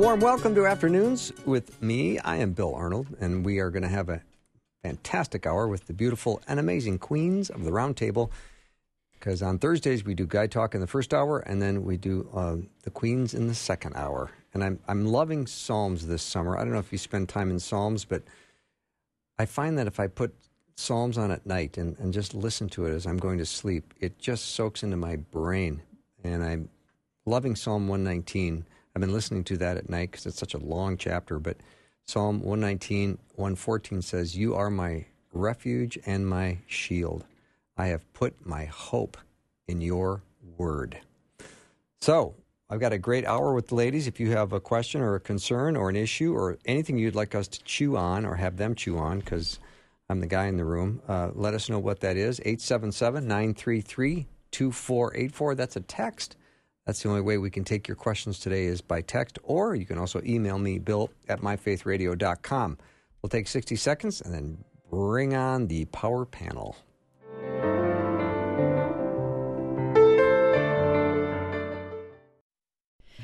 Warm welcome to Afternoons with me. I am Bill Arnold, and we are going to have a fantastic hour with the beautiful and amazing queens of the round table. Because on Thursdays we do guy talk in the first hour, and then we do uh, the queens in the second hour. And I'm I'm loving Psalms this summer. I don't know if you spend time in Psalms, but I find that if I put Psalms on at night and, and just listen to it as I'm going to sleep, it just soaks into my brain. And I'm loving Psalm 119. I've been listening to that at night because it's such a long chapter. But Psalm 119, 114 says, You are my refuge and my shield. I have put my hope in your word. So I've got a great hour with the ladies. If you have a question or a concern or an issue or anything you'd like us to chew on or have them chew on, because I'm the guy in the room, uh, let us know what that is. 877 933 2484. That's a text. That's the only way we can take your questions today is by text, or you can also email me, bill at myfaithradio.com. We'll take 60 seconds and then bring on the power panel.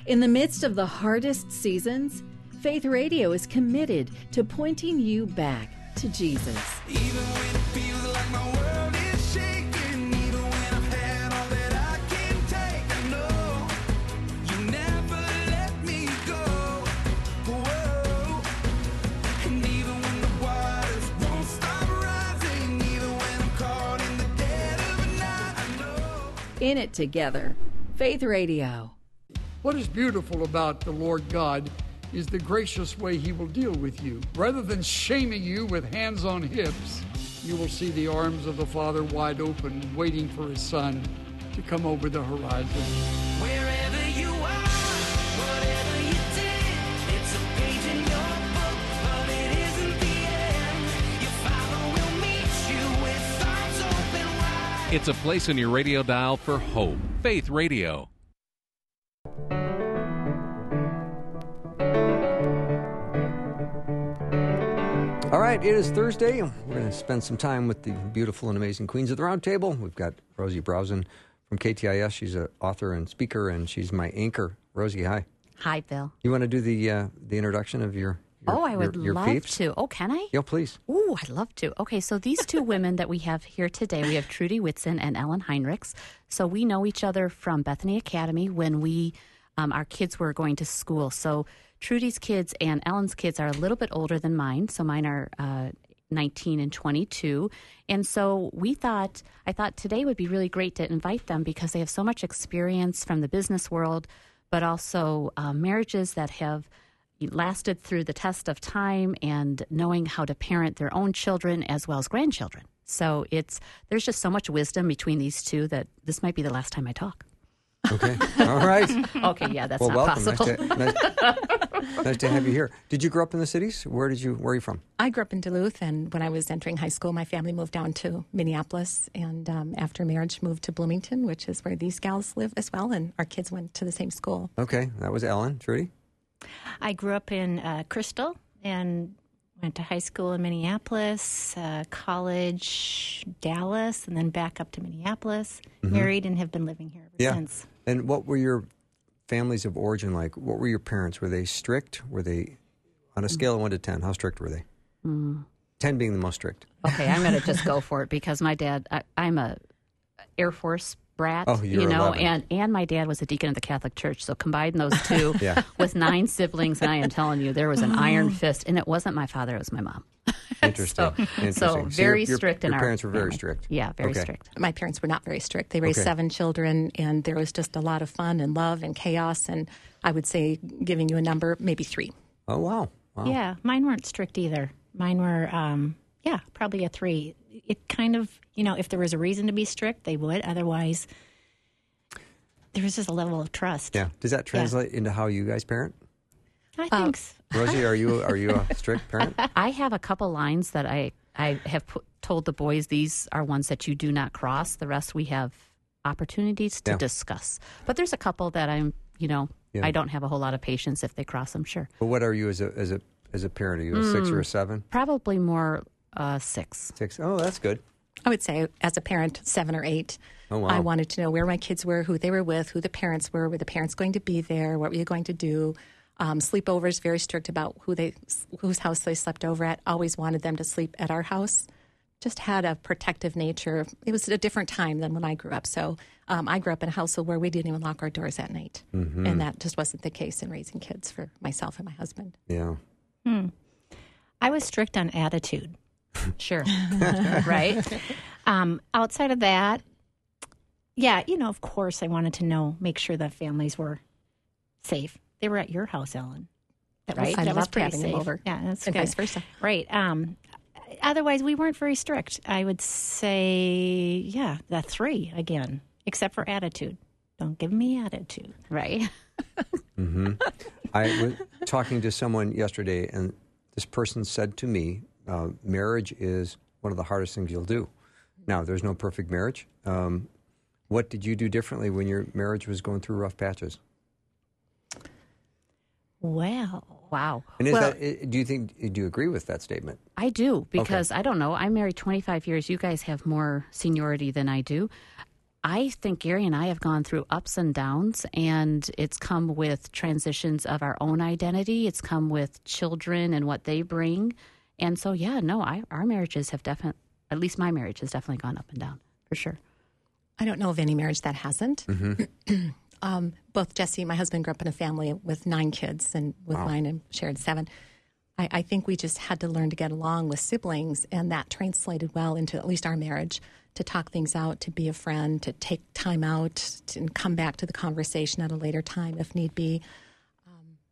In the midst of the hardest seasons, Faith Radio is committed to pointing you back to Jesus. In it together, Faith Radio. What is beautiful about the Lord God is the gracious way He will deal with you. Rather than shaming you with hands on hips, you will see the arms of the Father wide open, waiting for His Son to come over the horizon. Wherever It's a place in your radio dial for hope. Faith Radio. All right, it is Thursday. We're going to spend some time with the beautiful and amazing queens of the round table. We've got Rosey Brausen from KTIS. She's an author and speaker, and she's my anchor. Rosey, hi. Hi, Bill. You want to do the uh, the introduction of your, your oh, I would your, your love peeps? to. Oh, can I? Yeah, please. Ooh, I'd love to. Okay, so these two women that we have here today, we have Trudi Whitson and Ellen Hinrichs. So we know each other from Bethany Academy when we, um, our kids were going to school. So Trudi's kids and Ellen's kids are a little bit older than mine. So mine are uh, 19 and 22. And so we thought, I thought today would be really great to invite them because they have so much experience from the business world, but also uh, marriages that have lasted through the test of time and knowing how to parent their own children as well as grandchildren. So it's there's just so much wisdom between these two that this might be the last time I talk. Okay. All right. Okay, yeah, that's well, not welcome. possible. Nice to, nice, nice to have you here. Did you grow up in the cities? Where did you? Where are you from? I grew up in Duluth, and when I was entering high school, my family moved down to Minneapolis, and um, after marriage, moved to Bloomington, which is where these gals live as well, and our kids went to the same school. Okay, that was Ellen. Trudi. I grew up in uh, Crystal and went to high school in Minneapolis, uh, college, Dallas, and then back up to Minneapolis. Married and have been living here ever Mm-hmm. Yeah. since. And what were your families of origin like? What were your parents? Were they strict? Were they on a scale of one to ten? How strict were they? Ten being the most strict. Okay, I'm going to just go for it because my dad, I, I'm a Air Force brat, Oh, you're you know, 11. and and my dad was a deacon of the Catholic Church. So combine those two Yeah. with nine siblings, and I am telling you, there was an iron fist, and it wasn't my father; it was my mom. Interesting. So, Interesting. so your- very your, strict Your in our parents were very family. strict. Yeah, very Okay. strict. My parents were not very strict. They raised Okay. seven children, and there was just a lot of fun and love and chaos. And I would say, giving you a number, maybe three. Oh wow. Wow. Yeah, mine weren't strict either. Mine were, um, yeah, probably a three. It kind of, you know, if there was a reason to be strict, they would. Otherwise, there was just a level of trust. Yeah. Does that translate into how you guys parent? I think s- Rosey, are you are you a strict parent? I have a couple lines that I I have put, told the boys these are ones that you do not cross. The rest we have opportunities to Yeah. discuss. But there's a couple that I'm, you know, Yeah. I don't have a whole lot of patience if they cross them. Sure, But what are you as a as a as a parent? Are you a six or a seven? probably more uh, six. Six. Oh, that's good. I would say, as a parent, seven or eight. Oh, wow. I wanted to know where my kids were, who they were with, who the parents were, were the parents going to be there, what were you going to do. Um, sleepovers, very strict about who they, whose house they slept over at. Always wanted them to sleep at our house. Just had a protective nature. It was a different time than when I grew up. So um, I grew up in a household where we didn't even lock our doors at night, Mm-hmm. and that just wasn't the case in raising kids for myself and my husband. Yeah. I was strict on attitude. Sure, right? Um, outside of that, yeah, you know, of course, I wanted to know, make sure the families were safe. They were at your house, Ellen. That was, I that was pretty having them safe. over, Yeah, that's and good. vice versa. Right. Um, otherwise, we weren't very strict. I would say, yeah, the three again, except for attitude. Don't give me attitude. right. I was talking to someone yesterday, and this person said to me, uh, "Marriage is one of the hardest things you'll do." Now, there's no perfect marriage. Um, what did you do differently when your marriage was going through rough patches? Well, Wow. And is Well- that? Do you think? Do you agree with that statement? I do because I don't know. I'm married 25 years. You guys have more seniority than I do. I think Gary and I have gone through ups and downs, and it's come with transitions of our own identity. It's come with children and what they bring. And so, yeah, no, I, our marriages have definitely, at least my marriage has definitely gone up and down for sure. I don't know of any marriage that hasn't. Mm-hmm. um, both Jesse, and my husband, grew up in a family with nine kids, and with mine, and shared seven. I, I think we just had to learn to get along with siblings, and that translated well into at least our marriage to talk things out, to be a friend, to take time out, to, and come back to the conversation at a later time if need be.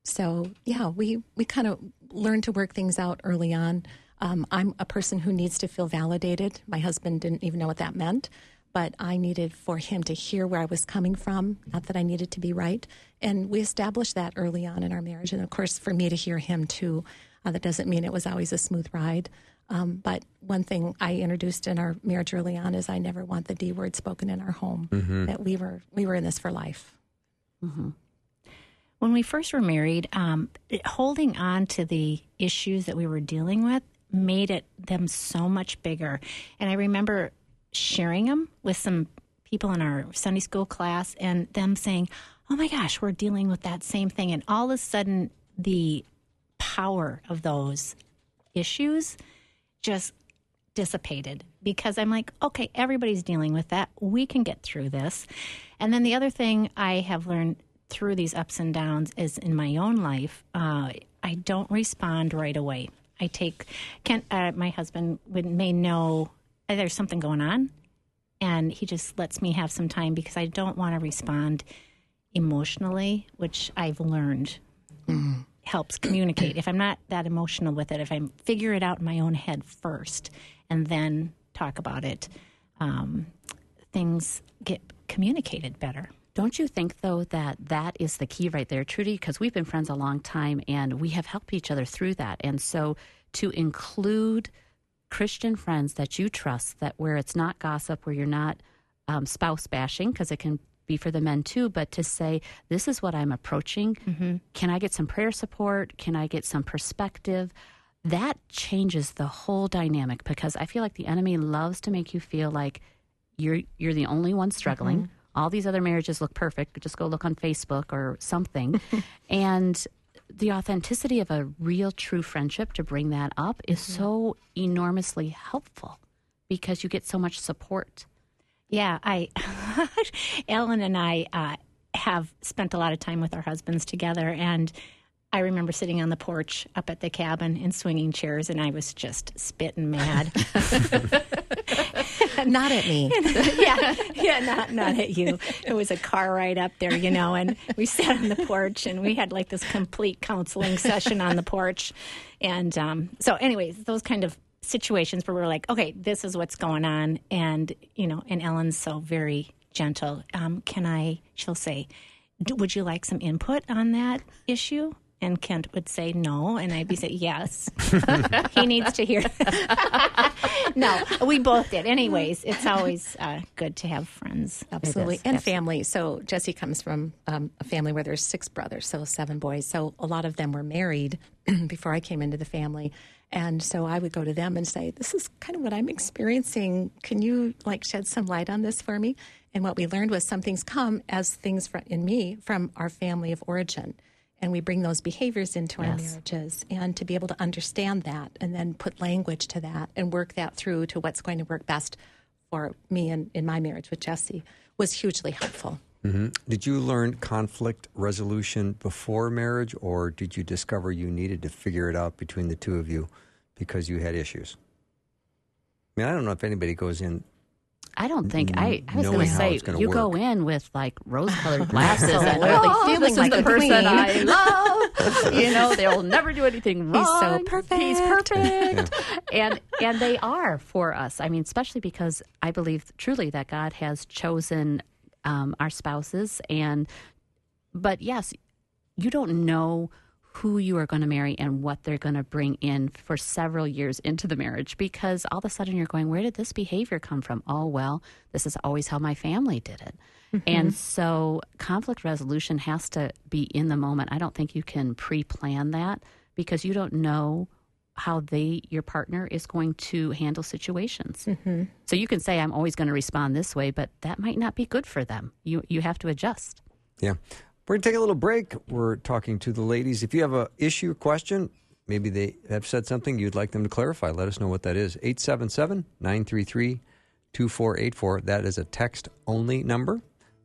So, yeah, we, we kind of learned to work things out early on. Um, I'm a person who needs to feel validated. My husband didn't even know what that meant, but I needed for him to hear where I was coming from, not that I needed to be right. And we established that early on in our marriage. And of course, for me to hear him too, uh, that doesn't mean it was always a smooth ride. Um, but one thing I introduced in our marriage early on is I never want the D word spoken in our home. That we were we were in this for life. When we first were married, um, it- holding on to the issues that we were dealing with made it them so much bigger. And I remember sharing them with some people in our Sunday school class, and them saying, "Oh my gosh, we're dealing with that same thing." And all of a sudden, the power of those issues just dissipated because I'm like, okay, everybody's dealing with that. We can get through this. And then the other thing I have learned through these ups and downs is in my own life, uh, I don't respond right away. I take, can uh, my husband would may know uh, there's something going on, and he just lets me have some time because I don't want to respond emotionally, which I've learned helps communicate. If I'm not that emotional with it, if I figure it out in my own head first and then talk about it, um, things get communicated better. Don't you think, though, that that is the key right there, Trudi? Because we've been friends a long time and we have helped each other through that. And so to include Christian friends that you trust, that where it's not gossip, where you're not um, spouse bashing, because it can be for the men too, but to say, this is what I'm approaching. Can I get some prayer support? Can I get some perspective? That changes the whole dynamic because I feel like the enemy loves to make you feel like you're you're the only one struggling. All these other marriages look perfect. Just go look on Facebook or something. and the authenticity of a real true friendship to bring that up is so enormously helpful because you get so much support. Yeah, I, Ellen and I uh, have spent a lot of time with our husbands together, and I remember sitting on the porch up at the cabin and swinging chairs, and I was just spitting mad. Not at me. yeah, yeah, not not at you. It was a car ride up there, you know, and we sat on the porch and we had like this complete counseling session on the porch, and um, so, anyways, those kind of situations where we're like, okay, this is what's going on, and you know, and Ellen's so very gentle. Um, can I? She'll say, "D- "Would you like some input on that issue?" And Kent would say no, and I'd be say yes. he needs to hear. no, we both did. Anyways, it's always uh, good to have friends. Absolutely. And absolutely. family. So Jesse comes from um, a family where there's six brothers, so seven boys. So a lot of them were married before I came into the family. And so I would go to them and say, This is kind of what I'm experiencing. Can you like shed some light on this for me? And what we learned was some things come as things in me from our family of origin. And we bring those behaviors into our marriages. And to be able to understand that and then put language to that and work that through to what's going to work best for me and in my marriage with Jesse was hugely helpful. Mm-hmm. Did you learn conflict resolution before marriage, or did you discover you needed to figure it out between the two of you because you had issues? I mean, I don't know if anybody goes in. I don't think I. I was going to say you go in with like rose-colored glasses and oh, Feeling this is like the person queen." I love. you know, they'll never do anything wrong. He's so perfect. He's perfect. and and they are for us. I mean, especially because I believe truly that God has chosen um, our spouses, and but yes, you don't know who you are going to marry and what they're going to bring in for several years into the marriage because all of a sudden you're going, where did this behavior come from? Oh, well, this is always how my family did it. Mm-hmm. And so conflict resolution has to be in the moment. I don't think you can pre plan that because you don't know how they, your partner, is going to handle situations. Mm-hmm. So you can say, I'm always going to respond this way, but that might not be good for them. You, you have to adjust. Yeah. We're going to take a little break. We're talking to the ladies. If you have a issue or question, maybe they have said something you'd like them to clarify, let us know what that is. 877 933 2484. That is a text only number.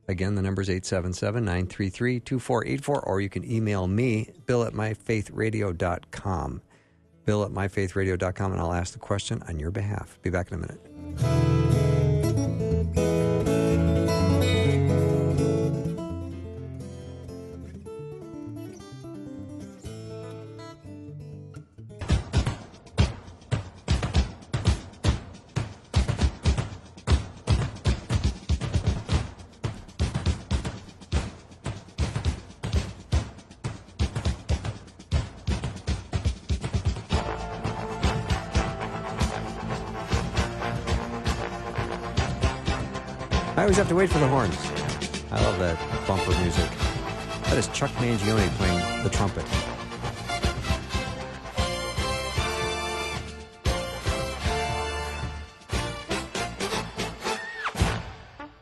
Again, the number is 877 933 2484, or you can email me, bill at myfaithradio.com. Bill at myfaithradio.com, and I'll ask the question on your behalf. Be back in a minute. I always have to wait for the horns. I love that bumper music. That is Chuck Mangione playing the trumpet.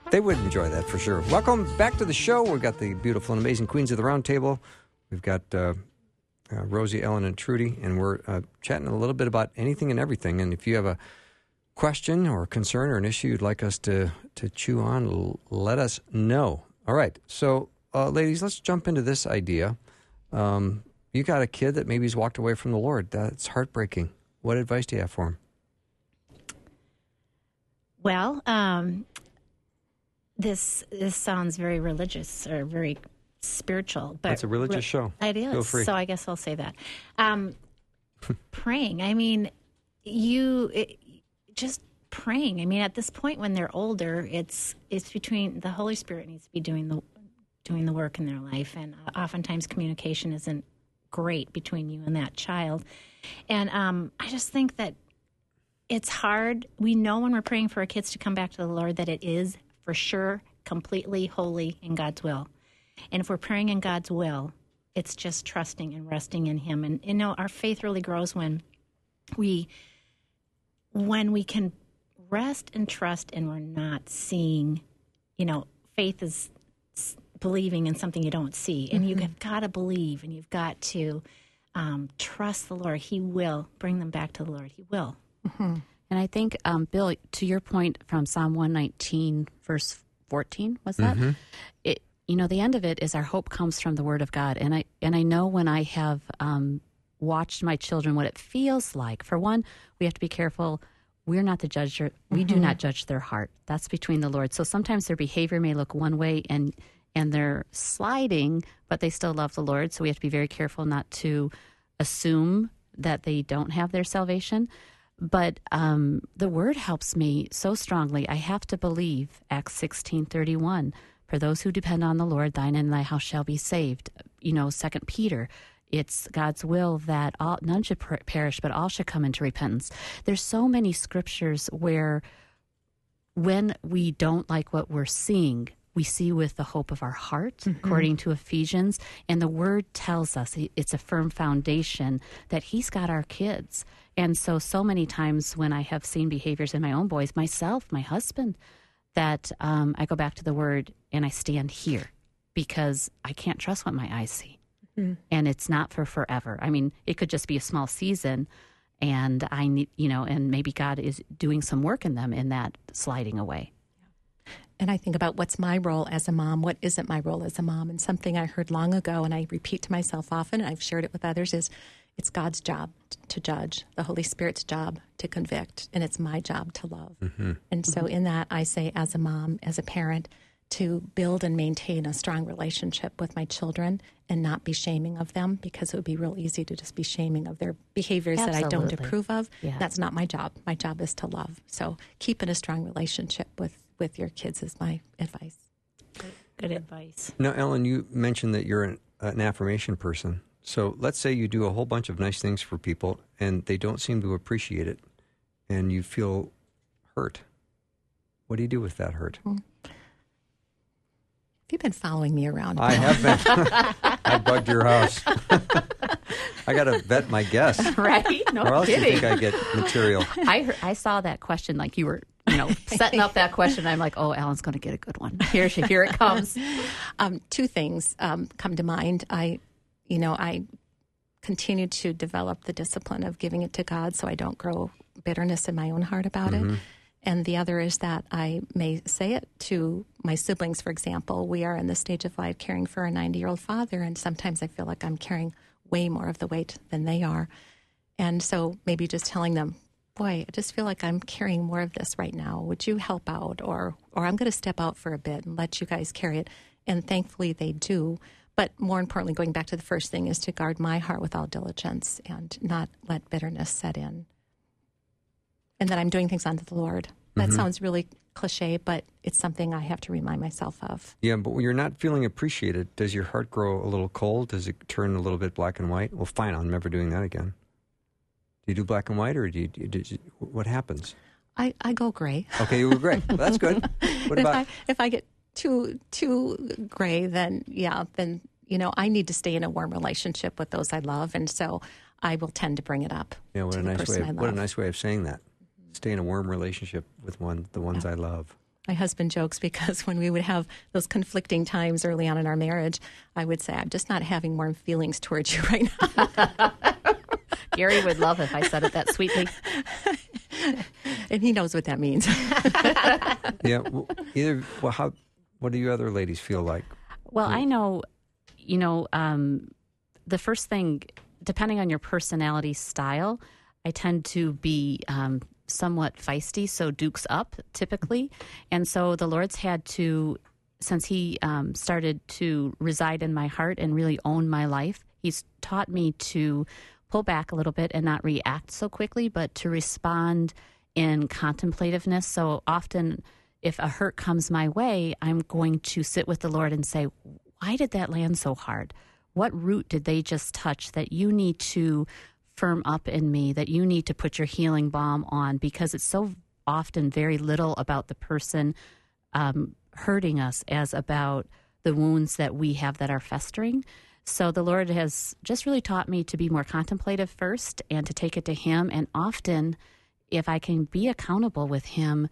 They would enjoy that for sure. Welcome back to the show. We've got the beautiful and amazing Queens of the Round Table. We've got uh, uh, Rosey, Ellen, and Trudi, and we're uh, chatting a little bit about anything and everything. And if you have a question or concern or an issue you'd like us to, to chew on, l- let us know. All right. So, uh, ladies, let's jump into this idea. Um, you got a kid that maybe he's walked away from the Lord. That's heartbreaking. What advice do you have for him? Well, um, this this sounds very religious or very spiritual, but It's a religious show. It is. So I guess I'll say that. Um, praying. I mean, you it, just praying. I mean, at this point when they're older, it's it's between the Holy Spirit needs to be doing the doing the work in their life, and uh, oftentimes communication isn't great between you and that child. And um, I just think that it's hard. We know when we're praying for our kids to come back to the Lord that it is for sure completely holy in God's will. And if we're praying in God's will, it's just trusting and resting in Him. And you know, our faith really grows when we when we can rest and trust and we're not seeing, you know, faith is believing in something you don't see. And you've got to believe and you've got to um, trust the Lord. He will bring them back to the Lord. He will. And I think, um, Bill, to your point from Psalm 119, verse 14, was that? It, you know, the end of it is our hope comes from the Word of God. And I, and I know when I have um, watched my children what it feels like. For one, we have to be careful. We're not the judge. We do not judge their heart. That's between the Lord. So sometimes their behavior may look one way and and they're sliding, but they still love the Lord. So we have to be very careful not to assume that they don't have their salvation. But um, the word helps me so strongly. I have to believe Acts sixteen thirty one. For those who depend on the Lord, thine and thy house shall be saved. You know, Second Peter. It's God's will that all, none should per- perish, but all should come into repentance. There's so many scriptures where when we don't like what we're seeing, we see with the hope of our heart, according to Ephesians. And the word tells us it's a firm foundation that He's got our kids. And so, so many times when I have seen behaviors in my own boys, myself, my husband, that um, I go back to the word and I stand here because I can't trust what my eyes see. Mm. And it's not for forever. I mean, it could just be a small season. And I need, you know, and maybe God is doing some work in them in that sliding away. And I think about what's my role as a mom, what isn't my role as a mom. And something I heard long ago, and I repeat to myself often, and I've shared it with others, is it's God's job to judge, the Holy Spirit's job to convict, and it's my job to love. Mm-hmm. And so, mm-hmm. in that, I say, as a mom, as a parent, to build and maintain a strong relationship with my children and not be shaming of them because it would be real easy to just be shaming of their behaviors that I don't approve of. Yeah. That's not my job. My job is to love. So keeping a strong relationship with, with your kids is my advice. Good advice. Now, Ellen, you mentioned that you're an, an affirmation person. So let's say you do a whole bunch of nice things for people and they don't seem to appreciate it and you feel hurt. What do you do with that hurt? Mm-hmm. Have you been following me around? I have been. I bugged your house. I got to vet my guess. Right? No or else kidding. you think I get material. I heard, I saw that question like you were, you know, setting up that question. I'm like, oh, Alan's going to get a good one. Here, she, here it comes. um, two things um, come to mind. I, you know, I continue to develop the discipline of giving it to God, so I don't grow bitterness in my own heart about it. And the other is that I may say it to my siblings, for example. We are in the stage of life caring for a 90 year old father, and sometimes I feel like I'm carrying way more of the weight than they are. And so maybe just telling them, boy, I just feel like I'm carrying more of this right now. Would you help out? Or, or I'm going to step out for a bit and let you guys carry it. And thankfully they do. But more importantly, going back to the first thing, is to guard my heart with all diligence and not let bitterness set in. And that I'm doing things unto the Lord. That mm-hmm. sounds really cliche, but it's something I have to remind myself of. Yeah, but when you're not feeling appreciated, does your heart grow a little cold? Does it turn a little bit black and white? Well, fine, I'm never doing that again. Do you do black and white, or do you, do you, do you- what happens? I, I go gray. Okay, you were gray. Well, that's good. What about if? I if I get too too gray, then yeah, then you know I need to stay in a warm relationship with those I love, and so I will tend to bring it up. Yeah, what a nice way. Of, what a nice way of saying that. Stay in a warm relationship with one, the ones I love. My husband jokes because when we would have those conflicting times early on in our marriage, I would say, "I'm just not having warm feelings towards you right now," Gary would love if I said it that sweetly. and he knows what that means. Yeah. Well, either. Well, how? What do you other ladies feel like? Well, I know, you know, um, the first thing, depending on your personality style, I tend to be um, somewhat feisty, so dukes up typically. And so the Lord's had to, since He um, started to reside in my heart and really own my life, He's taught me to pull back a little bit and not react so quickly, but to respond in contemplativeness. So often, if a hurt comes my way, I'm going to sit with the Lord and say, Why did that land so hard? What root did they just touch that you need to firm up in me, that you need to put your healing balm on? Because it's so often very little about the person um, hurting us as about the wounds that we have that are festering. So the Lord has just really taught me to be more contemplative first and to take it to Him. And often, if I can be accountable with Him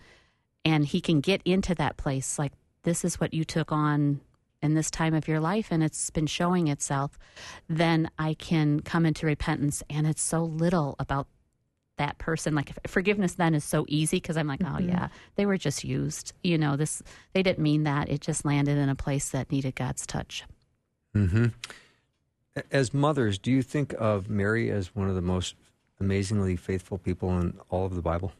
and He can get into that place, like this is what you took on in this time of your life and it's been showing itself, then I can come into repentance. And it's so little about that person like forgiveness then is so easy because i'm like oh yeah they were just used you know this they didn't mean that it just landed in a place that needed god's touch Mm-hmm. As mothers, do you think of Mary as one of the most amazingly faithful people in all of the Bible?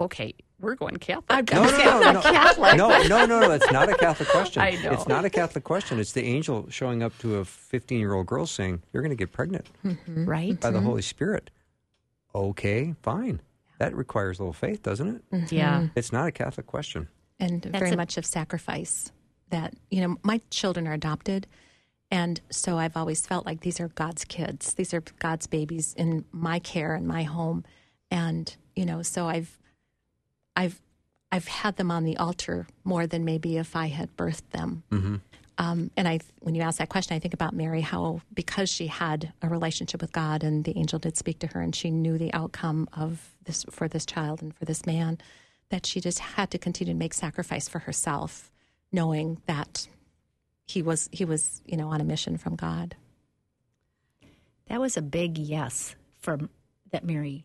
okay we're going catholic I'm No, no, no, no, Catholic. no, no, no, no. It's not a Catholic question. I know. It's not a Catholic question. It's the angel showing up to a 15 year old girl saying, You're going to get pregnant mm-hmm. right by the mm-hmm. Holy Spirit. Okay, fine. That requires a little faith, doesn't it? Mm-hmm. yeah It's not a Catholic question. and That's very a- much of sacrifice. That you know, my children are adopted, And so I've always felt like these are God's kids. These are God's babies in my care and my home. And, you know, so I've I've I've had them on the altar more than maybe if I had birthed them. Um, and I, when you ask that question, I think about Mary, how because she had a relationship with God, and the angel did speak to her, and she knew the outcome of this for this child and for this man, that she just had to continue to make sacrifice for herself, knowing that he was he was you know on a mission from God. That was a big yes from that Mary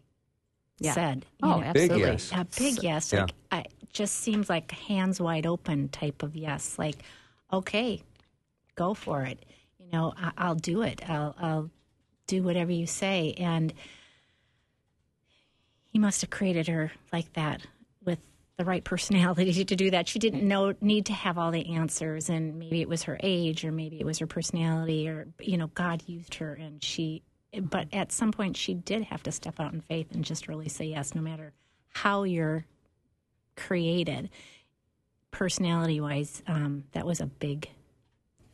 Yeah. said. you Oh, know. Big absolutely. yes. A big yes. Yeah. Like I just seems like hands wide open type of yes. Like, okay, go for it. You know, I, I'll do it. I'll, I'll do whatever you say. And he must have created her like that with the right personality to do that. She didn't know need to have all the answers, and maybe it was her age, or maybe it was her personality, or you know, God used her, and she. But at some point, she did have to step out in faith and just really say yes, no matter how you're created. Personality wise, um, that was a big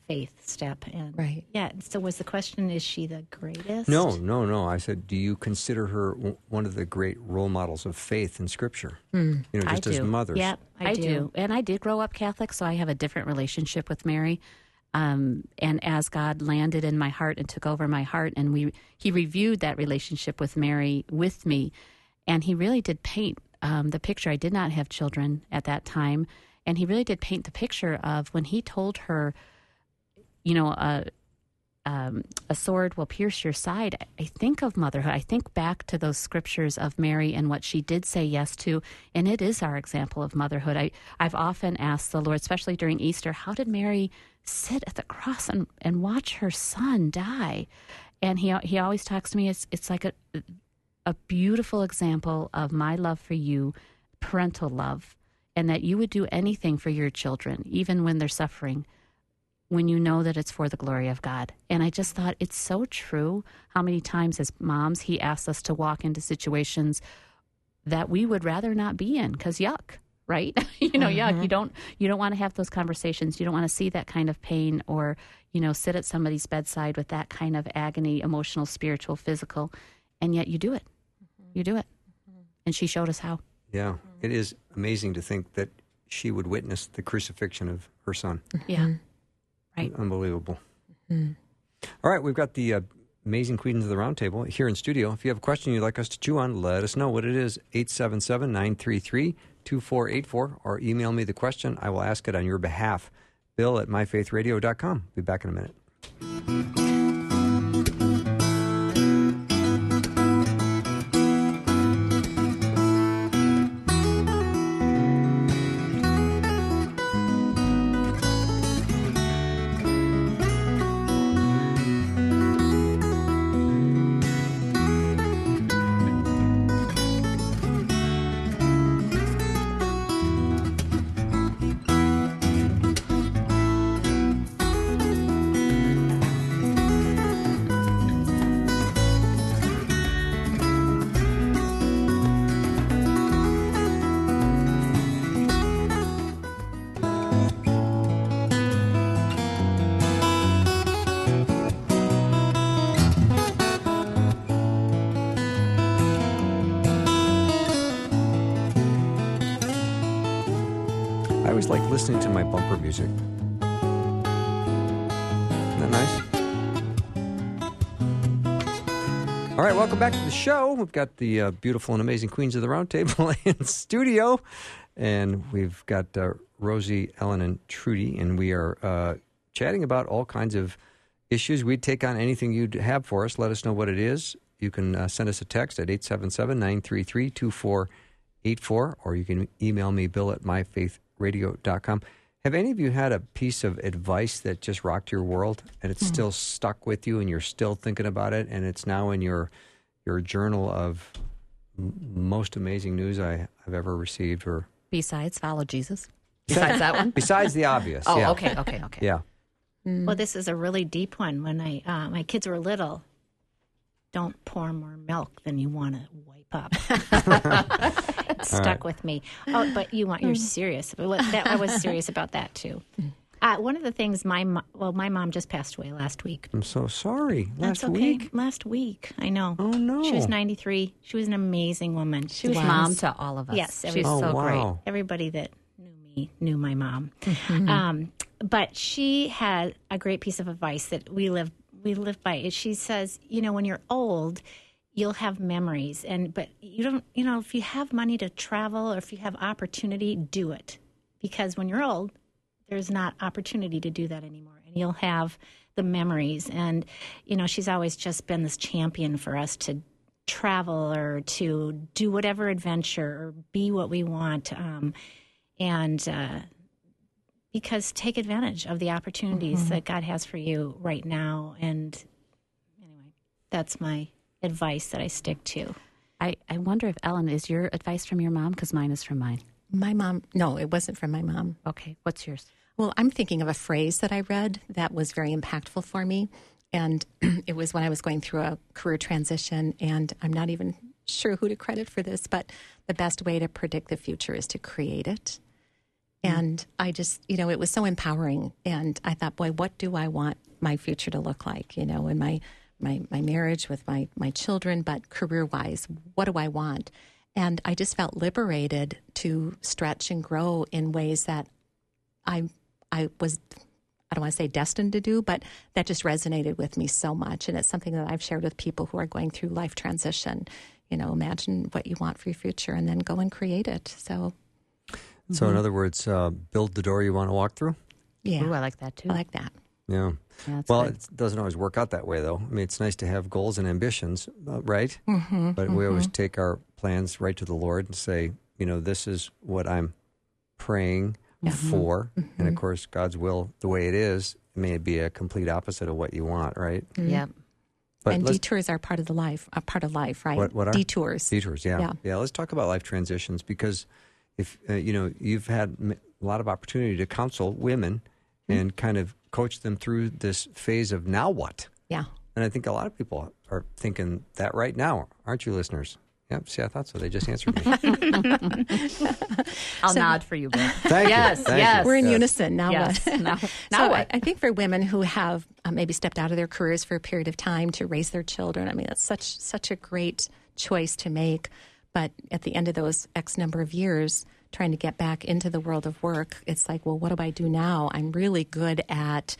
faith step, and Right. yeah. So was the question: Is she the greatest? No, no, no. I said, do you consider her w- one of the great role models of faith in Scripture? You know, I just as do. mothers. Yep, I, I, do. do. And I did grow up Catholic, so I have a different relationship with Mary. Um, and as God landed in my heart and took over my heart, and we He reviewed that relationship with Mary with me, and He really did paint um, the picture. I did not have children at that time, and He really did paint the picture of when He told her, you know, a um, a sword will pierce your side. I think of motherhood. I think back to those scriptures of Mary and what she did say yes to, and it is our example of motherhood. I, I've often asked the Lord, especially during Easter, how did Mary sit at the cross and, and watch her son die? And he he always talks to me. It's it's like a a beautiful example of my love for you, parental love, and that you would do anything for your children, even when they're suffering when you know that it's for the glory of God. And I just thought it's so true how many times as moms he asks us to walk into situations that we would rather not be in cuz yuck, right? you know, yuck. You mm-hmm. don't you don't want to have those conversations. You don't want to see that kind of pain or, you know, sit at somebody's bedside with that kind of agony, emotional, spiritual, physical, and yet you do it. Mm-hmm. You do it. Mm-hmm. And she showed us how. Yeah. It is amazing to think that she would witness the crucifixion of her son. Yeah. Right. Unbelievable. All right, we've got the uh, amazing Queens of the roundtable here in studio. If you have a question you'd like us to chew on, let us know what it is. 877 933 2484 or email me the question. I will ask it on your behalf. Bill at myfaithradio.com. Be back in a minute. Like listening to my bumper music. Isn't that nice? All right, welcome back to the show. We've got the uh, beautiful and amazing Queens of the Round Table in studio, and we've got uh, Rosey, Ellen, and Trudi, and we are uh, chatting about all kinds of issues. We'd take on anything you'd have for us. Let us know what it is. You can uh, send us a text at 877 933 2484, or you can email me, bill at myfaithradio.com. Have any of you had a piece of advice that just rocked your world and it's still stuck with you and you're still thinking about it and it's now in your your journal of m- most amazing news I, I've ever received or Besides, follow Jesus. Besides that one. besides the obvious? Oh, yeah. okay, okay, okay. Yeah. Well, this is a really deep one. When I uh, my kids were little, don't pour more milk than you want to wipe up. it stuck with me. Oh, but you want you're serious. That, I was serious about that too. Uh, one of the things my mo- well, my mom just passed away last week. I'm so sorry. Last That's okay. week. Last week, I know. Oh, no. She was 93. She was an amazing woman. She was was. mom to all of us. Yes, she's every- Oh, so great. Everybody that knew me knew my mom. Mm-hmm. Um, but she had a great piece of advice that we live we live by. She says, you know, when you're old, you'll have memories, and but you don't, you know, if you have money to travel or if you have opportunity, do it because when you're old, there's not opportunity to do that anymore, and you'll have the memories. And you know, she's always just been this champion for us to travel or to do whatever adventure or be what we want. Um, and uh, because take advantage of the opportunities that God has for you right now. And anyway, that's my advice that I stick to. I, I wonder if Ellen is your advice from your mom because mine is from mine. My mom, no, it wasn't from my mom. Okay, what's yours? Well, I'm thinking of a phrase that I read that was very impactful for me. And it was when I was going through a career transition. And I'm not even sure who to credit for this, but the best way to predict the future is to create it. Mm. And I just, you know, it was so empowering. And I thought, boy, what do I want my future to look like, you know, in my, my, my marriage with my, my children, but career wise, what do I want? And I just felt liberated to stretch and grow in ways that I I was I don't want to say destined to do, but that just resonated with me so much, and it's something that I've shared with people who are going through life transition. You know, imagine what you want for your future, and then go and create it. So, So, in other words, uh, build the door you want to walk through. yeah, Ooh, I like that too. I like that. Yeah. Yeah, well, good. it doesn't always work out that way, though. I mean, it's nice to have goals and ambitions, uh, right? Mm-hmm, but we always take our plans right to the Lord and say, you know, this is what I'm praying for. And of course, God's will, the way it is, may be a complete opposite of what you want, right? yeah. But and detours are part of the life, a part of life, right? What- what are? detours? Detours, yeah. Yeah. yeah. let's talk about life transitions because if, uh, you know, you've had a lot of opportunity to counsel women Mm-hmm. and kind of coach them through this phase of now what? Yeah, And I think a lot of people are thinking that right now, aren't you, listeners? Yep. See, I thought so. They just answered me. I'll nod for you, Bill. Thank Yes, you. Thank yes. You. we're in Yes. unison now. yes. What? Now, So now I, what? I think for women who have uh, maybe stepped out of their careers for a period of time to raise their children, I mean that's such such a great choice to make. But at the end of those X number of years, trying to get back into the world of work, it's like, well, what do I do now? I'm really good at,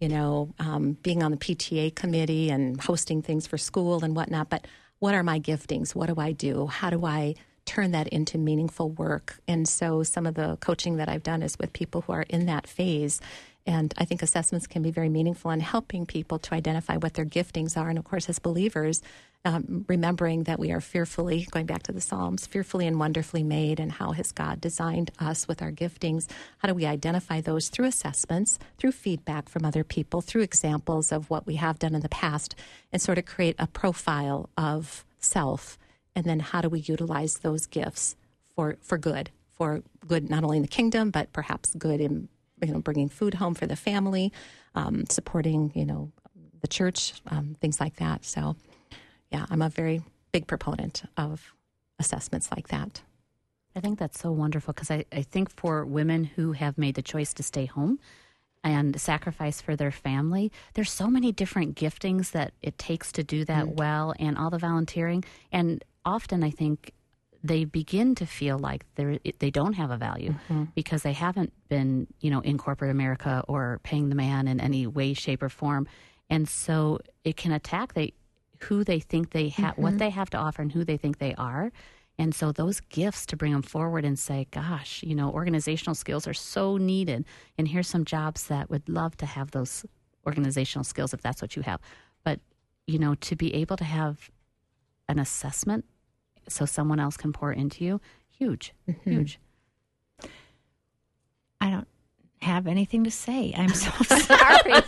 you know, um, being on the PTA committee and hosting things for school and whatnot. But what are my giftings? What do I do? How do I turn that into meaningful work? And so some of the coaching that I've done is with people who are in that phase. And I think assessments can be very meaningful in helping people to identify what their giftings are. And of course, as believers, um, remembering that we are fearfully, going back to the Psalms, fearfully and wonderfully made, and how has God designed us with our giftings? How do we identify those through assessments, through feedback from other people, through examples of what we have done in the past, and sort of create a profile of self? And then how do we utilize those gifts for, for good? For good not only in the kingdom, but perhaps good in you know bringing food home for the family, um, supporting you know the church, um, things like that. So, yeah, I'm a very big proponent of assessments like that. I think that's so wonderful because I, I think for women who have made the choice to stay home and sacrifice for their family, there's so many different giftings that it takes to do that mm. well and all the volunteering. And often I think they begin to feel like they they don't have a value mm-hmm. because they haven't been, you know, in corporate America or paying the man in any way, shape, or form. And so it can attack they who they think they have, what mm-hmm. they have to offer, and who they think they are. And so those gifts to bring them forward and say, gosh, you know, organizational skills are so needed. And here's some jobs that would love to have those organizational skills if that's what you have. But, you know, to be able to have an assessment so someone else can pour into you, huge, mm-hmm. huge. I don't have anything to say. I'm so sorry.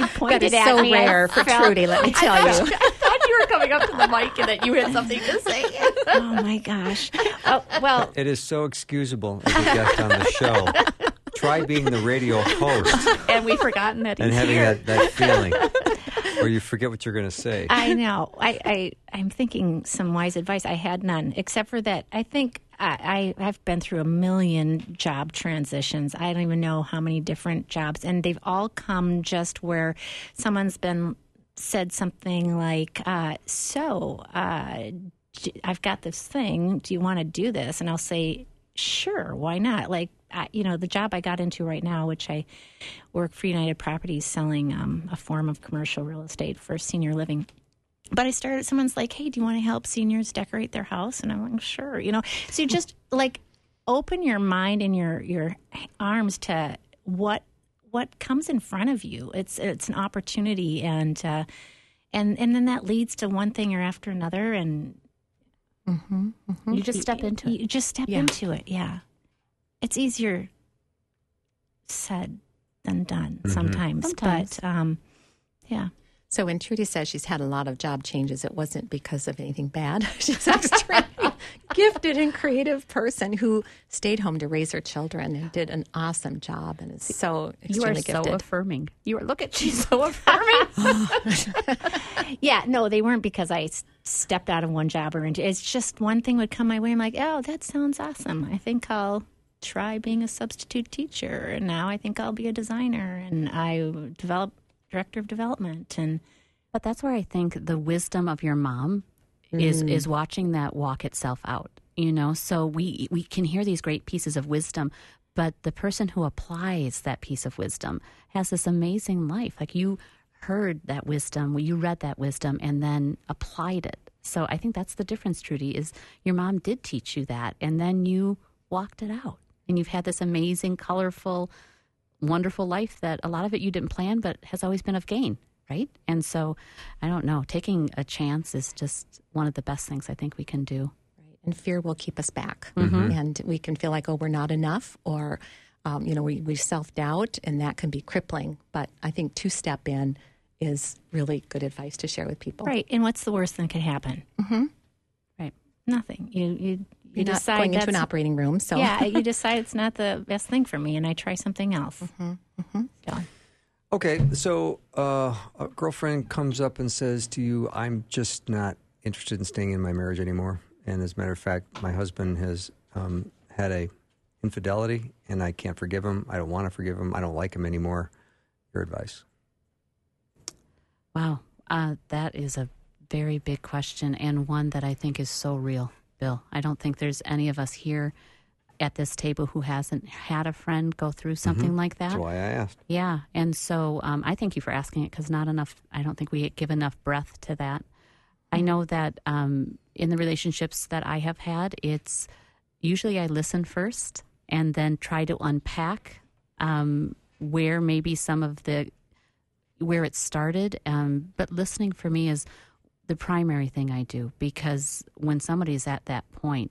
You pointed That is at so me. I rare for felt- Trudi. Let me tell you. I thought you were coming up to the mic and that you had something to say. Oh my gosh. Oh, well, It is so excusable as a guest on the show. Try being the radio host and we've forgotten that he's and having here. that, that feeling where you forget what you're going to say. I know. I, I I'm thinking some wise advice. I had none, except for that. I think I, I I've been through a million job transitions. I don't even know how many different jobs, and they've all come just where someone's been said something like, uh, "So, uh, I've got this thing. Do you want to do this?" And I'll say, "Sure, why not?" Like, I, you know, the job I got into right now, which I work for United Properties, selling um, a form of commercial real estate for senior living but I started, someone's like, hey, do you want to help seniors decorate their house? And I'm like, sure. You know, so you just like open your mind and your, your arms to what, what comes in front of you. It's, it's an opportunity. And, uh, and, and then that leads to one thing or after another. And You just step into it. you just step Yeah. into it. Yeah. It's easier said than done sometimes. Sometimes. But, um, yeah. So when Trudi says she's had a lot of job changes, it wasn't because of anything bad. she's an extremely gifted and creative person who stayed home to raise her children and did an awesome job and is so You are extremely so affirming. You are look at she's so affirming. Yeah, no, they weren't because I stepped out of one job or into. It's just one thing would come my way. I'm like, oh, that sounds awesome. I think I'll try being a substitute teacher, and now I think I'll be a designer, and I develop director of development, and But that's where I think the wisdom of your mom is Mm. is watching that walk itself out. You know, so we we can hear these great pieces of wisdom, but the person who applies that piece of wisdom has this amazing life. Like you heard that wisdom, you read that wisdom, and then applied it. So I think that's the difference, Trudi. Is your mom did teach you that, and then you walked it out, and you've had this amazing, colorful wonderful life that a lot of it you didn't plan, but has always been of gain, right? And so, I don't know, taking a chance is just one of the best things I think we can do. Right. And fear will keep us back. Mm-hmm. And we can feel like, oh, we're not enough, or, um, you know, we, we self doubt, and that can be crippling. But I think to step in is really good advice to share with people. right. And what's the worst that could happen? Hmm. Right. Nothing. You you you You're not decide going into an operating room, so yeah, you decide it's not the best thing for me, and I try something else. So, Okay, so uh, a girlfriend comes up and says to you, "I'm just not interested in staying in my marriage anymore." And as a matter of fact, my husband has um, had a infidelity, and I can't forgive him. I don't want to forgive him. I don't like him anymore. Your advice? Wow. Uh, that is a very big question and one that I think is so real, Bill. I don't think there's any of us here at this table who hasn't had a friend go through something like that. That's why I asked. Yeah, and so um, I thank you for asking it because not enough. I don't think we give enough breath to that. I know that um, in the relationships that I have had, it's usually I listen first and then try to unpack um, where maybe some of the where it started. Um, but listening for me is the primary thing I do because when somebody's at that point,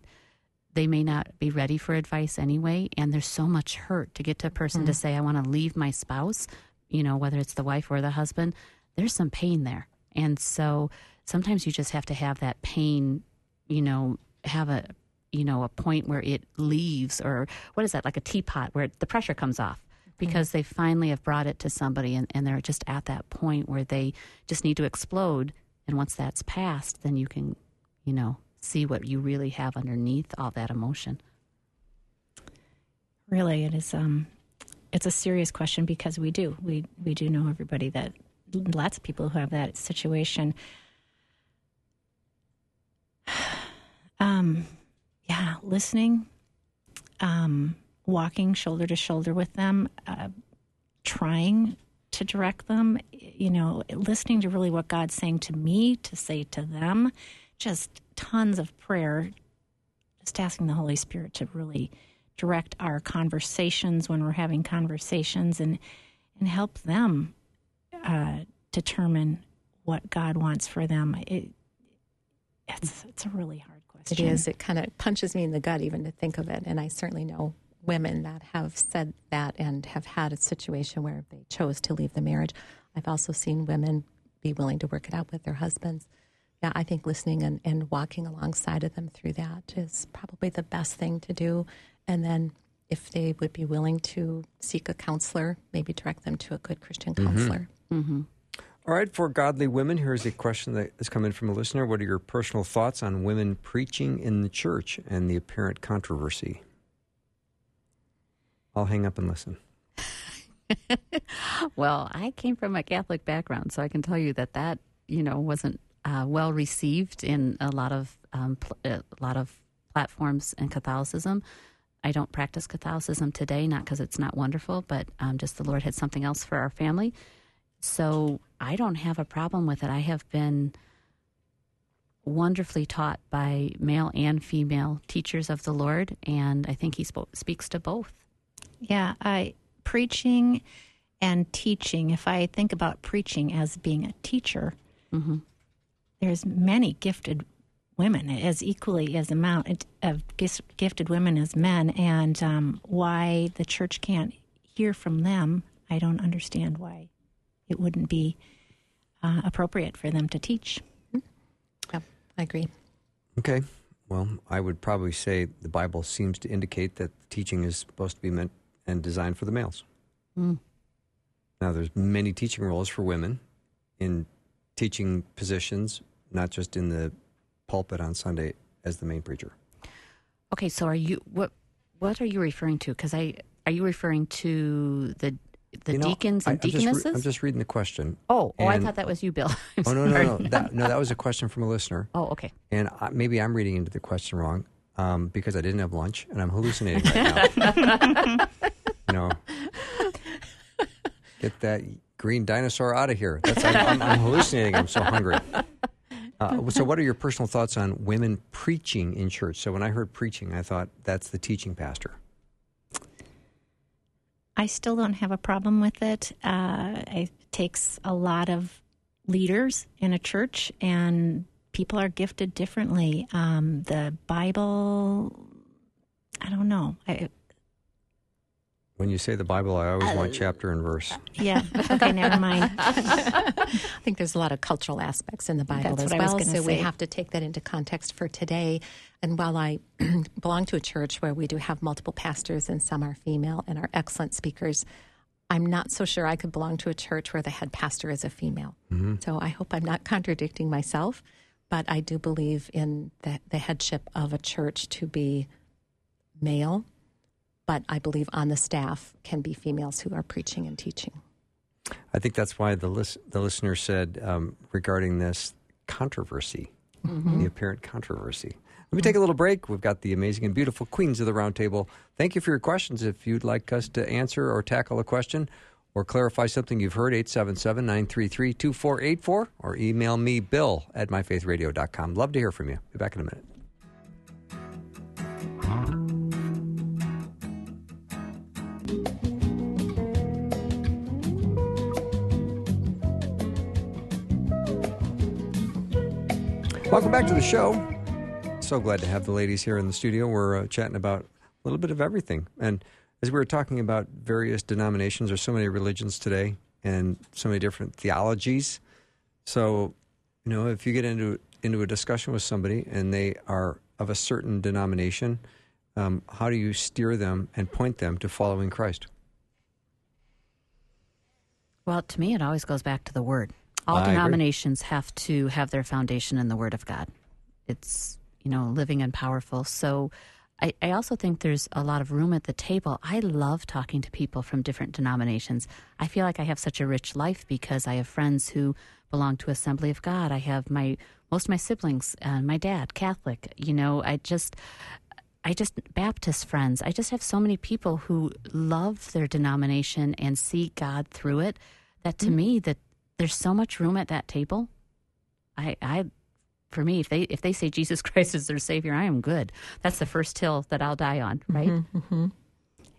they may not be ready for advice anyway. And there's so much hurt to get to a person to mm-hmm. say, I want to leave my spouse, you know, whether it's the wife or the husband, there's some pain there. And so sometimes you just have to have that pain, you know, have a, you know, a point where it leaves or what is that, like a teapot where the pressure comes off because they finally have brought it to somebody and, and they're just at that point where they just need to explode. And once that's passed, then you can, you know, see what you really have underneath all that emotion. really, it is. Um, it's a serious question because we do we we do know everybody that lots of people who have that situation. Um, yeah, listening, um, walking shoulder to shoulder with them, uh, trying to direct them, you know, listening to really what God's saying to me to say to them, just tons of prayer, just asking the Holy Spirit to really direct our conversations when we're having conversations and and help them uh, determine what God wants for them. It, it's it's a really hard question. It is. It kind of punches me in the gut even to think of it. And I certainly know women that have said that and have had a situation where they chose to leave the marriage. I've also seen women be willing to work it out with their husbands. Yeah, I think listening and, and walking alongside of them through that is probably the best thing to do. And then if they would be willing to seek a counselor, maybe direct them to a good Christian mm-hmm. counselor. Mm-hmm. All right, for godly women, here's a question that has come in from a listener. What are your personal thoughts on women preaching in the church and the apparent controversy? I'll hang up and listen. Well, I came from a Catholic background, so I can tell you that that you know wasn't uh, well received in a lot of um, pl- a lot of platforms in Catholicism. I don't practice Catholicism today, not because it's not wonderful, but um, just the Lord had something else for our family. So I don't have a problem with it. I have been wonderfully taught by male and female teachers of the Lord, and I think He spo- speaks to both. Yeah, I preaching and teaching. If I think about preaching as being a teacher, there's many gifted women as equally as amount of gifted women as men, and um, why the church can't hear from them, I don't understand why it wouldn't be uh, appropriate for them to teach. Yeah, I agree. Okay. Well, I would probably say the Bible seems to indicate that teaching is supposed to be meant and designed for the males. Now, there's many teaching roles for women in teaching positions, not just in the pulpit on Sunday as the main preacher. Okay, so are you what what are you referring to? Because I are you referring to the the You know, deacons and I'm just re- deaconesses? I'm just reading the question. oh, oh, I thought that was you, Bill. Oh no, no, sorry. no! That, no, that was a question from a listener, Oh, okay. and I, maybe I'm reading into the question wrong um, because I didn't have lunch and I'm hallucinating right now. you know, get that green dinosaur out of here. That's I'm, I'm, I'm hallucinating. I'm so hungry. Uh, so, what are your personal thoughts on women preaching in church? So, when I heard preaching, I thought that's the teaching pastor. I still don't have a problem with it. Uh, it takes a lot of leaders in a church, and people are gifted differently. Um, the Bible, I don't know. I, When you say the Bible, I always Uh, want chapter and verse. yeah, okay, never mind. I think there's a lot of cultural aspects in the Bible That's as what I was well, gonna so we have to take that into context for today. And while I belong to a church where we do have multiple pastors and some are female and are excellent speakers, I'm not so sure I could belong to a church where the head pastor is a female. So I hope I'm not contradicting myself, but I do believe in the, the headship of a church to be male. But I believe on the staff can be females who are preaching and teaching. I think that's why the lis- the listener said um, regarding this controversy, the apparent controversy. Let me take a little break. We've got the amazing and beautiful Queens of the Roundtable. Thank you for your questions. If you'd like us to answer or tackle a question or clarify something you've heard, 877 933 2484 or email me, bill at myfaithradio.com. Love to hear from you. Be back in a minute. Welcome back to the show. So glad to have the ladies here in the studio. We're uh, chatting about a little bit of everything. And as we were talking about various denominations, there's so many religions today and so many different theologies. So, you know, if you get into into a discussion with somebody and they are of a certain denomination, um, how do you steer them and point them to following Christ? Well, to me, it always goes back to the Word. All I agree. denominations have to have their foundation in the Word of God. It's, you know, living and powerful. So I, I also think there's a lot of room at the table. I love talking to people from different denominations. I feel like I have such a rich life because I have friends who belong to Assembly of God. I have my most of my siblings, uh, my dad, Catholic. You know, I just I just Baptist friends. I just have so many people who love their denomination and see God through it. That to me, that there's so much room at that table. I, I, for me, if they if they say Jesus Christ is their Savior, I am good. That's the first hill that I'll die on, right?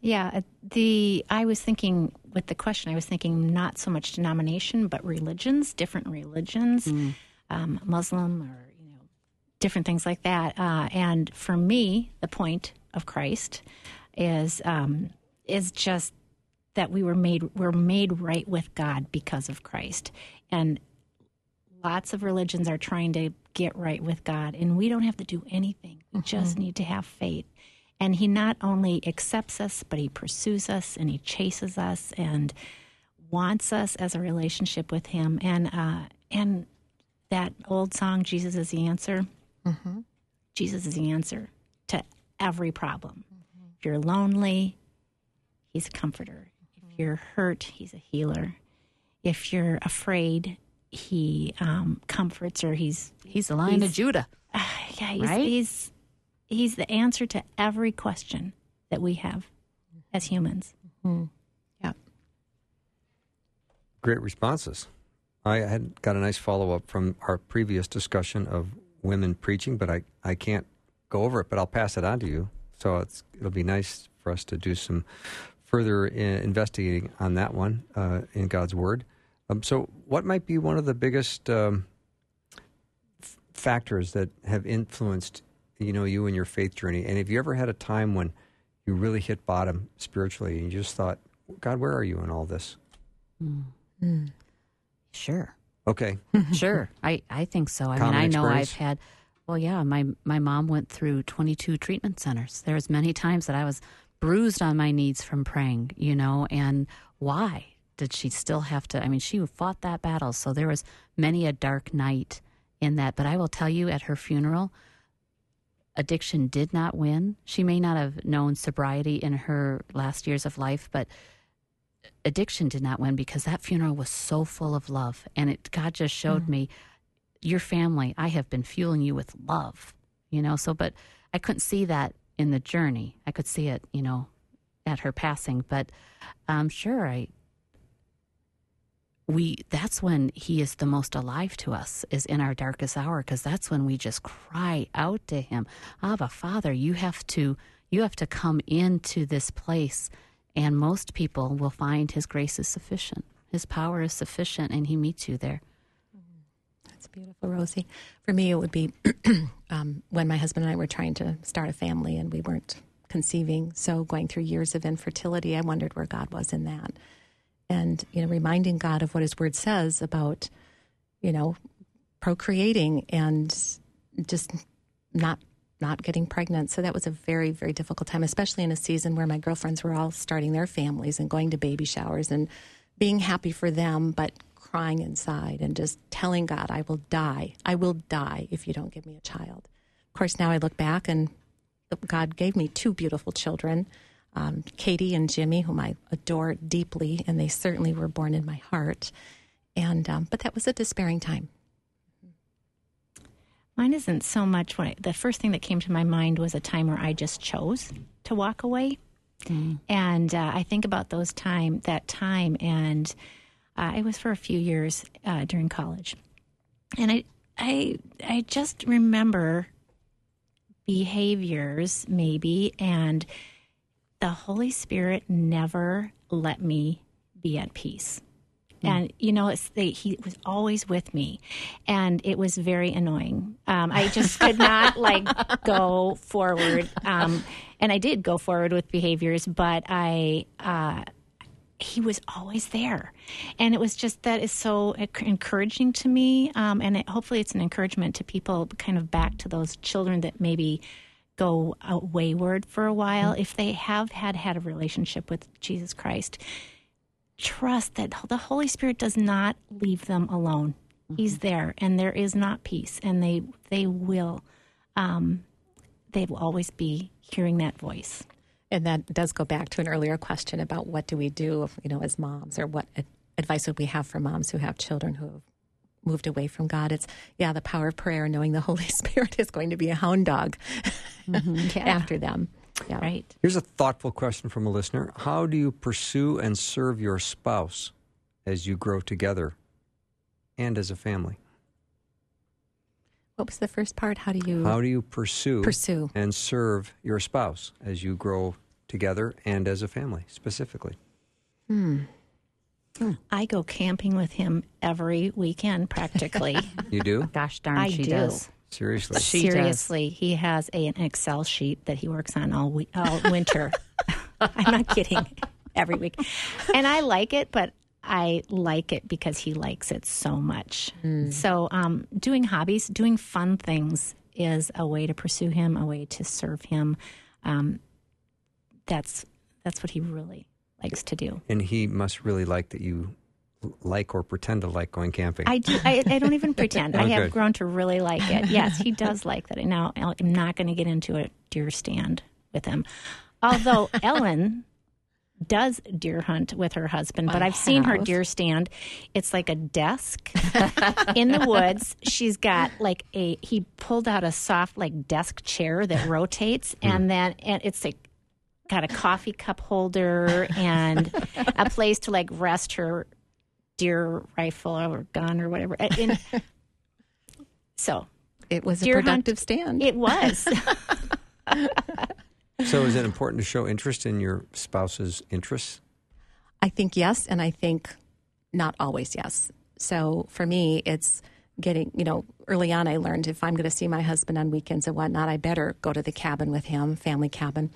Yeah, uh, the I was thinking with the question, I was thinking not so much denomination, but religions, different religions, um, Muslim or you know, different things like that. Uh, and for me, the point of Christ is um, is just that we were made we're made right with God because of Christ, and lots of religions are trying to get right with God, and we don't have to do anything. We mm-hmm. just need to have faith. And He not only accepts us, but He pursues us and He chases us. And wants us as a relationship with Him, and uh, and that old song, "Jesus is the answer." Mm-hmm. Jesus is the answer to every problem. If you're lonely, He's a comforter. If you're hurt, He's a healer. If you're afraid, He um, comforts, or He's He's the Lion of He's- Judah. yeah, he's, Right? he's he's the answer to every question that we have as humans. Yeah. Great responses. I had got a nice follow up from our previous discussion of women preaching, but I, I can't go over it, but I'll pass it on to you. So it's, it'll be nice for us to do some further uh, investigating on that one uh, in God's Word. Um, so, what might be one of the biggest um, f- factors that have influenced you know you and your faith journey? And have you ever had a time when you really hit bottom spiritually and you just thought, God, where are you in all this? Sure. Okay. Sure, I, I think so. I Common mean, I know experience? I've had. Well, yeah, my my mom went through 22 treatment centers. There was many times that I was bruised on my knees from praying, you know, and why did she still have to? I mean, she fought that battle, so there was many a dark night in that. But I will tell you, at her funeral, addiction did not win. She may not have known sobriety in her last years of life, but addiction did not win because that funeral was so full of love and it god just showed mm-hmm. me your family i have been fueling you with love you know so but i couldn't see that in the journey. I could see it you know at her passing but um sure i we that's when he is the most alive to us is in our darkest hour because that's when we just cry out to him. Abba father you have to you have to come into this place and most people will find his grace is sufficient. His power is sufficient and he meets you there beautiful, Rosey. For me, it would be um, when my husband and I were trying to start a family and we weren't conceiving. So, going through years of infertility, I wondered where God was in that. And, you know, reminding God of what his word says about, you know, procreating and just not not getting pregnant. So that was a very, very difficult time, especially in a season where my girlfriends were all starting their families and going to baby showers and being happy for them, but crying inside and just telling God, I will die. I will die if you don't give me a child. Of course, now I look back and God gave me two beautiful children, um, Katie and Jimmy, whom I adore deeply, and they certainly were born in my heart. And um, but that was a despairing time. Mine isn't so much what I, the first thing that came to my mind was a time where I just chose to walk away. And uh, I think about those time, that time, and uh, it was for a few years uh, during college. And I, I, I just remember behaviors, maybe, and the Holy Spirit never let me be at peace. And you know, it's he was always with me, and it was very annoying. Um, I just could not like go forward, um, and I did go forward with behaviors, but I uh, he was always there, and it was just that is so encouraging to me, um, and it, hopefully it's an encouragement to people, kind of back to those children that maybe go wayward for a while if they have had had a relationship with Jesus Christ trust that the Holy Spirit does not leave them alone. He's there, and there is not peace, and they they will, um, they will always be hearing that voice. And that does go back to an earlier question about what do we do, you know, as moms, or what advice would we have for moms who have children who have moved away from God? It's yeah, the power of prayer, knowing the Holy Spirit is going to be a hound dog mm-hmm. after them. Yeah. Right? Here's a thoughtful question from a listener. How do you pursue and serve your spouse as you grow together and as a family? What was the first part? How do you How do you pursue, pursue? and serve your spouse as you grow together and as a family specifically? Hmm. I go camping with him every weekend, practically. You do? gosh darn I she do. does Seriously. She does. Seriously, he has a, an Excel sheet that he works on all week, all winter. I'm not kidding. Every week, and I like it, but I like it because he likes it so much. So, um, doing hobbies, doing fun things, is a way to pursue him, a way to serve him. Um, that's that's what he really likes to do. And he must really like that you like or pretend to like going camping. I do. I, I don't even pretend. I Oh, have good. grown to really like it. Yes, he does like that. And now I'm not going to get into a deer stand with him. Although Ellen does deer hunt with her husband, but I I've seen her deer stand. It's like a desk in the woods. She's got like a he pulled out a soft like desk chair that rotates, hmm. and then and it's like got a coffee cup holder and a place to like rest her deer rifle or gun or whatever. And- so It was a Deer hunt- productive stand. it was. so, is it important to show interest in your spouse's interests? I think yes, and I think not always yes. So for me, it's getting, you know, early on I learned if I'm going to see my husband on weekends and whatnot, I better go to the cabin with him, family cabin.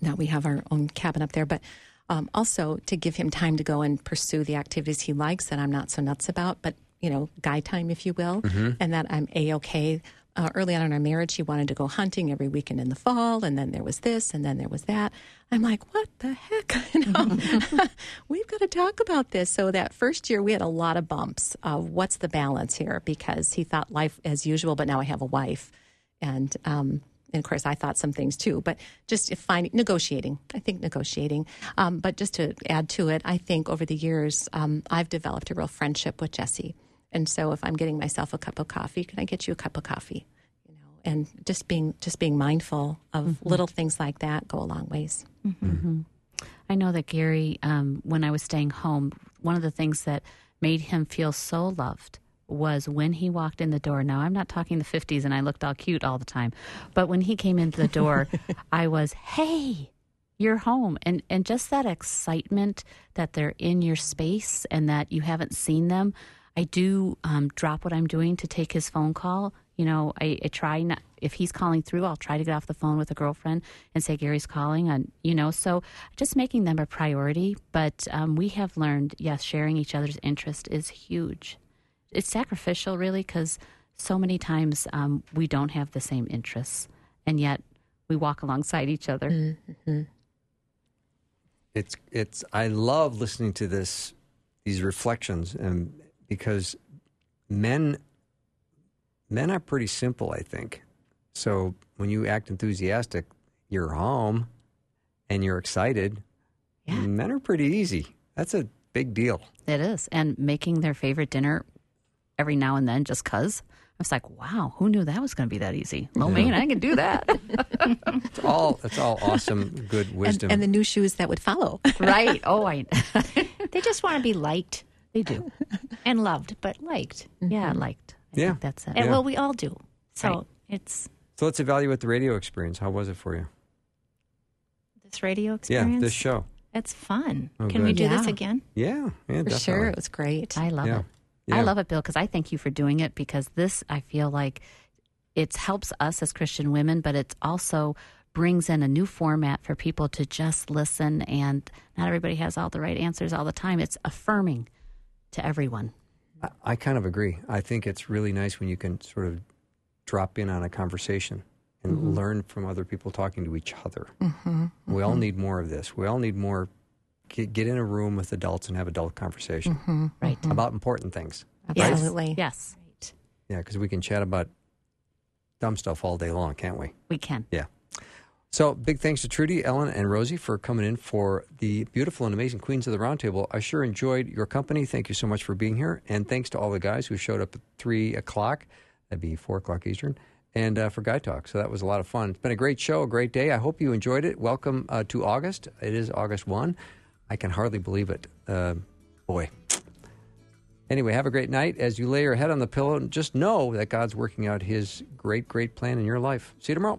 Now we have our own cabin up there, but um, also to give him time to go and pursue the activities he likes that I'm not so nuts about, but, you know, guy time, if you will, and that I'm A OK. Uh, early on in our marriage, he wanted to go hunting every weekend in the fall, and then there was this, and then there was that. I'm like, what the heck? You know, we've got to talk about this. So that first year, we had a lot of bumps of what's the balance here because he thought life as usual, but now I have a wife, and um, and of course I thought some things too. But just finding negotiating, I think negotiating. Um, but just to add to it, I think over the years um, I've developed a real friendship with Jesse. And so if I'm getting myself a cup of coffee, can I get you a cup of coffee? You know, and just being just being mindful of mm-hmm. little things like that go a long ways. Mm-hmm. Mm-hmm. I know that Gary, um, when I was staying home, one of the things that made him feel so loved was when he walked in the door. Now, I'm not talking the 50s and I looked all cute all the time, but when he came into the door, I was, hey, you're home. And, and just that excitement that they're in your space and that you haven't seen them. I do um, drop what I'm doing to take his phone call. You know, I, I try not, if he's calling through, I'll try to get off the phone with a girlfriend and say Gary's calling. And you know, so just making them a priority. But um, we have learned, yes, sharing each other's interest is huge. It's sacrificial, really, because so many times um, we don't have the same interests, and yet we walk alongside each other. It's it's. I love listening to this these reflections, and because men men are pretty simple, I think. So when you act enthusiastic, you're home, and you're excited. Yeah. Men are pretty easy. That's a big deal. It is, and making their favorite dinner every now and then, just cause. I was like, wow, who knew that was going to be that easy? Oh man, I can do that. It's all it's all awesome, good And, wisdom. and the new shoes that would follow. right? Oh, I. they just want to be liked they do. and loved, but liked. Yeah, mm-hmm. liked. I Yeah. think that's it. And Yeah. well, we all do. So Right. it's so let's evaluate the radio experience. How was it for you? this radio experience? Yeah, this show. It's fun. Oh, Can we good. do this again? Yeah, yeah, For definitely. sure, it was great. I love Yeah. it. Yeah. I love it, Bill, because I thank you for doing it because this, I feel like it helps us as Christian women, but it also brings in a new format for people to just listen. And not everybody has all the right answers all the time. It's affirming to everyone. I, I kind of agree. I think it's really nice when you can sort of drop in on a conversation and Mm-hmm. learn from other people talking to each other. Mm-hmm. We all need more of this. We all need more. Get, get in a room with adults and have adult conversation Mm-hmm. Right. about important things. Yes. Absolutely. Yes, Yeah, because we can chat about dumb stuff all day long, can't we? we can. Yeah. So big thanks to Trudi, Ellen, and Rosey for coming in for the beautiful and amazing Queens of the Roundtable. I sure enjoyed your company. Thank you so much for being here, and thanks to all the guys who showed up at three o'clock. That'd be four o'clock Eastern, and uh, for Guy Talk. So that was a lot of fun. It's been a great show, a great day. I hope you enjoyed it. Welcome uh, to August. It is August one. I can hardly believe it. Uh, boy. Anyway, have a great night as you lay your head on the pillow just know that God's working out His great, great plan in your life. See you tomorrow.